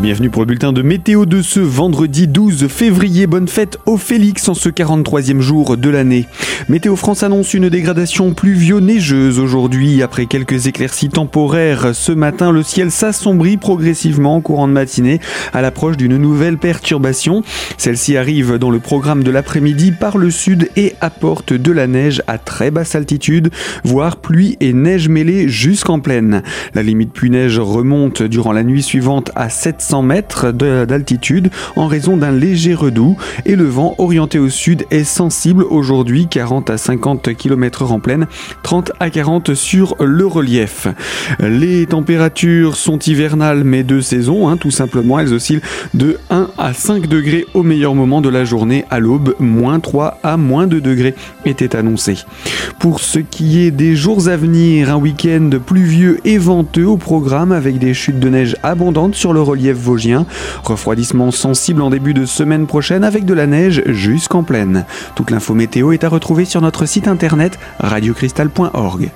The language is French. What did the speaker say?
Bienvenue pour le bulletin de météo de ce vendredi 12 février. Bonne fête au Félix en ce 43e jour de l'année. Météo France annonce une dégradation pluvio-neigeuse aujourd'hui. Après quelques éclaircies temporaires ce matin, le ciel s'assombrit progressivement en courant de matinée à l'approche d'une nouvelle perturbation. Celle-ci arrive dans le programme de l'après-midi par le sud et apporte de la neige à très basse altitude, voire pluie et neige mêlée jusqu'en plaine. La limite pluie-neige remonte durant la nuit suivante à 7 700 mètres d'altitude en raison d'un léger redoux et le vent orienté au sud est sensible aujourd'hui 40 à 50 km en pleine, 30 à 40 sur le relief. Les températures sont hivernales mais de saison, hein, tout simplement, elles oscillent de 1 à 5 degrés au meilleur moment de la journée à l'aube, moins 3 à moins 2 degrés était annoncé. Pour ce qui est des jours à venir, un week-end pluvieux et venteux au programme avec des chutes de neige abondantes sur le relief vosgien. Refroidissement sensible en début de semaine prochaine avec de la neige jusqu'en plaine. Toute l'info météo est à retrouver sur notre site internet radiocristal.org.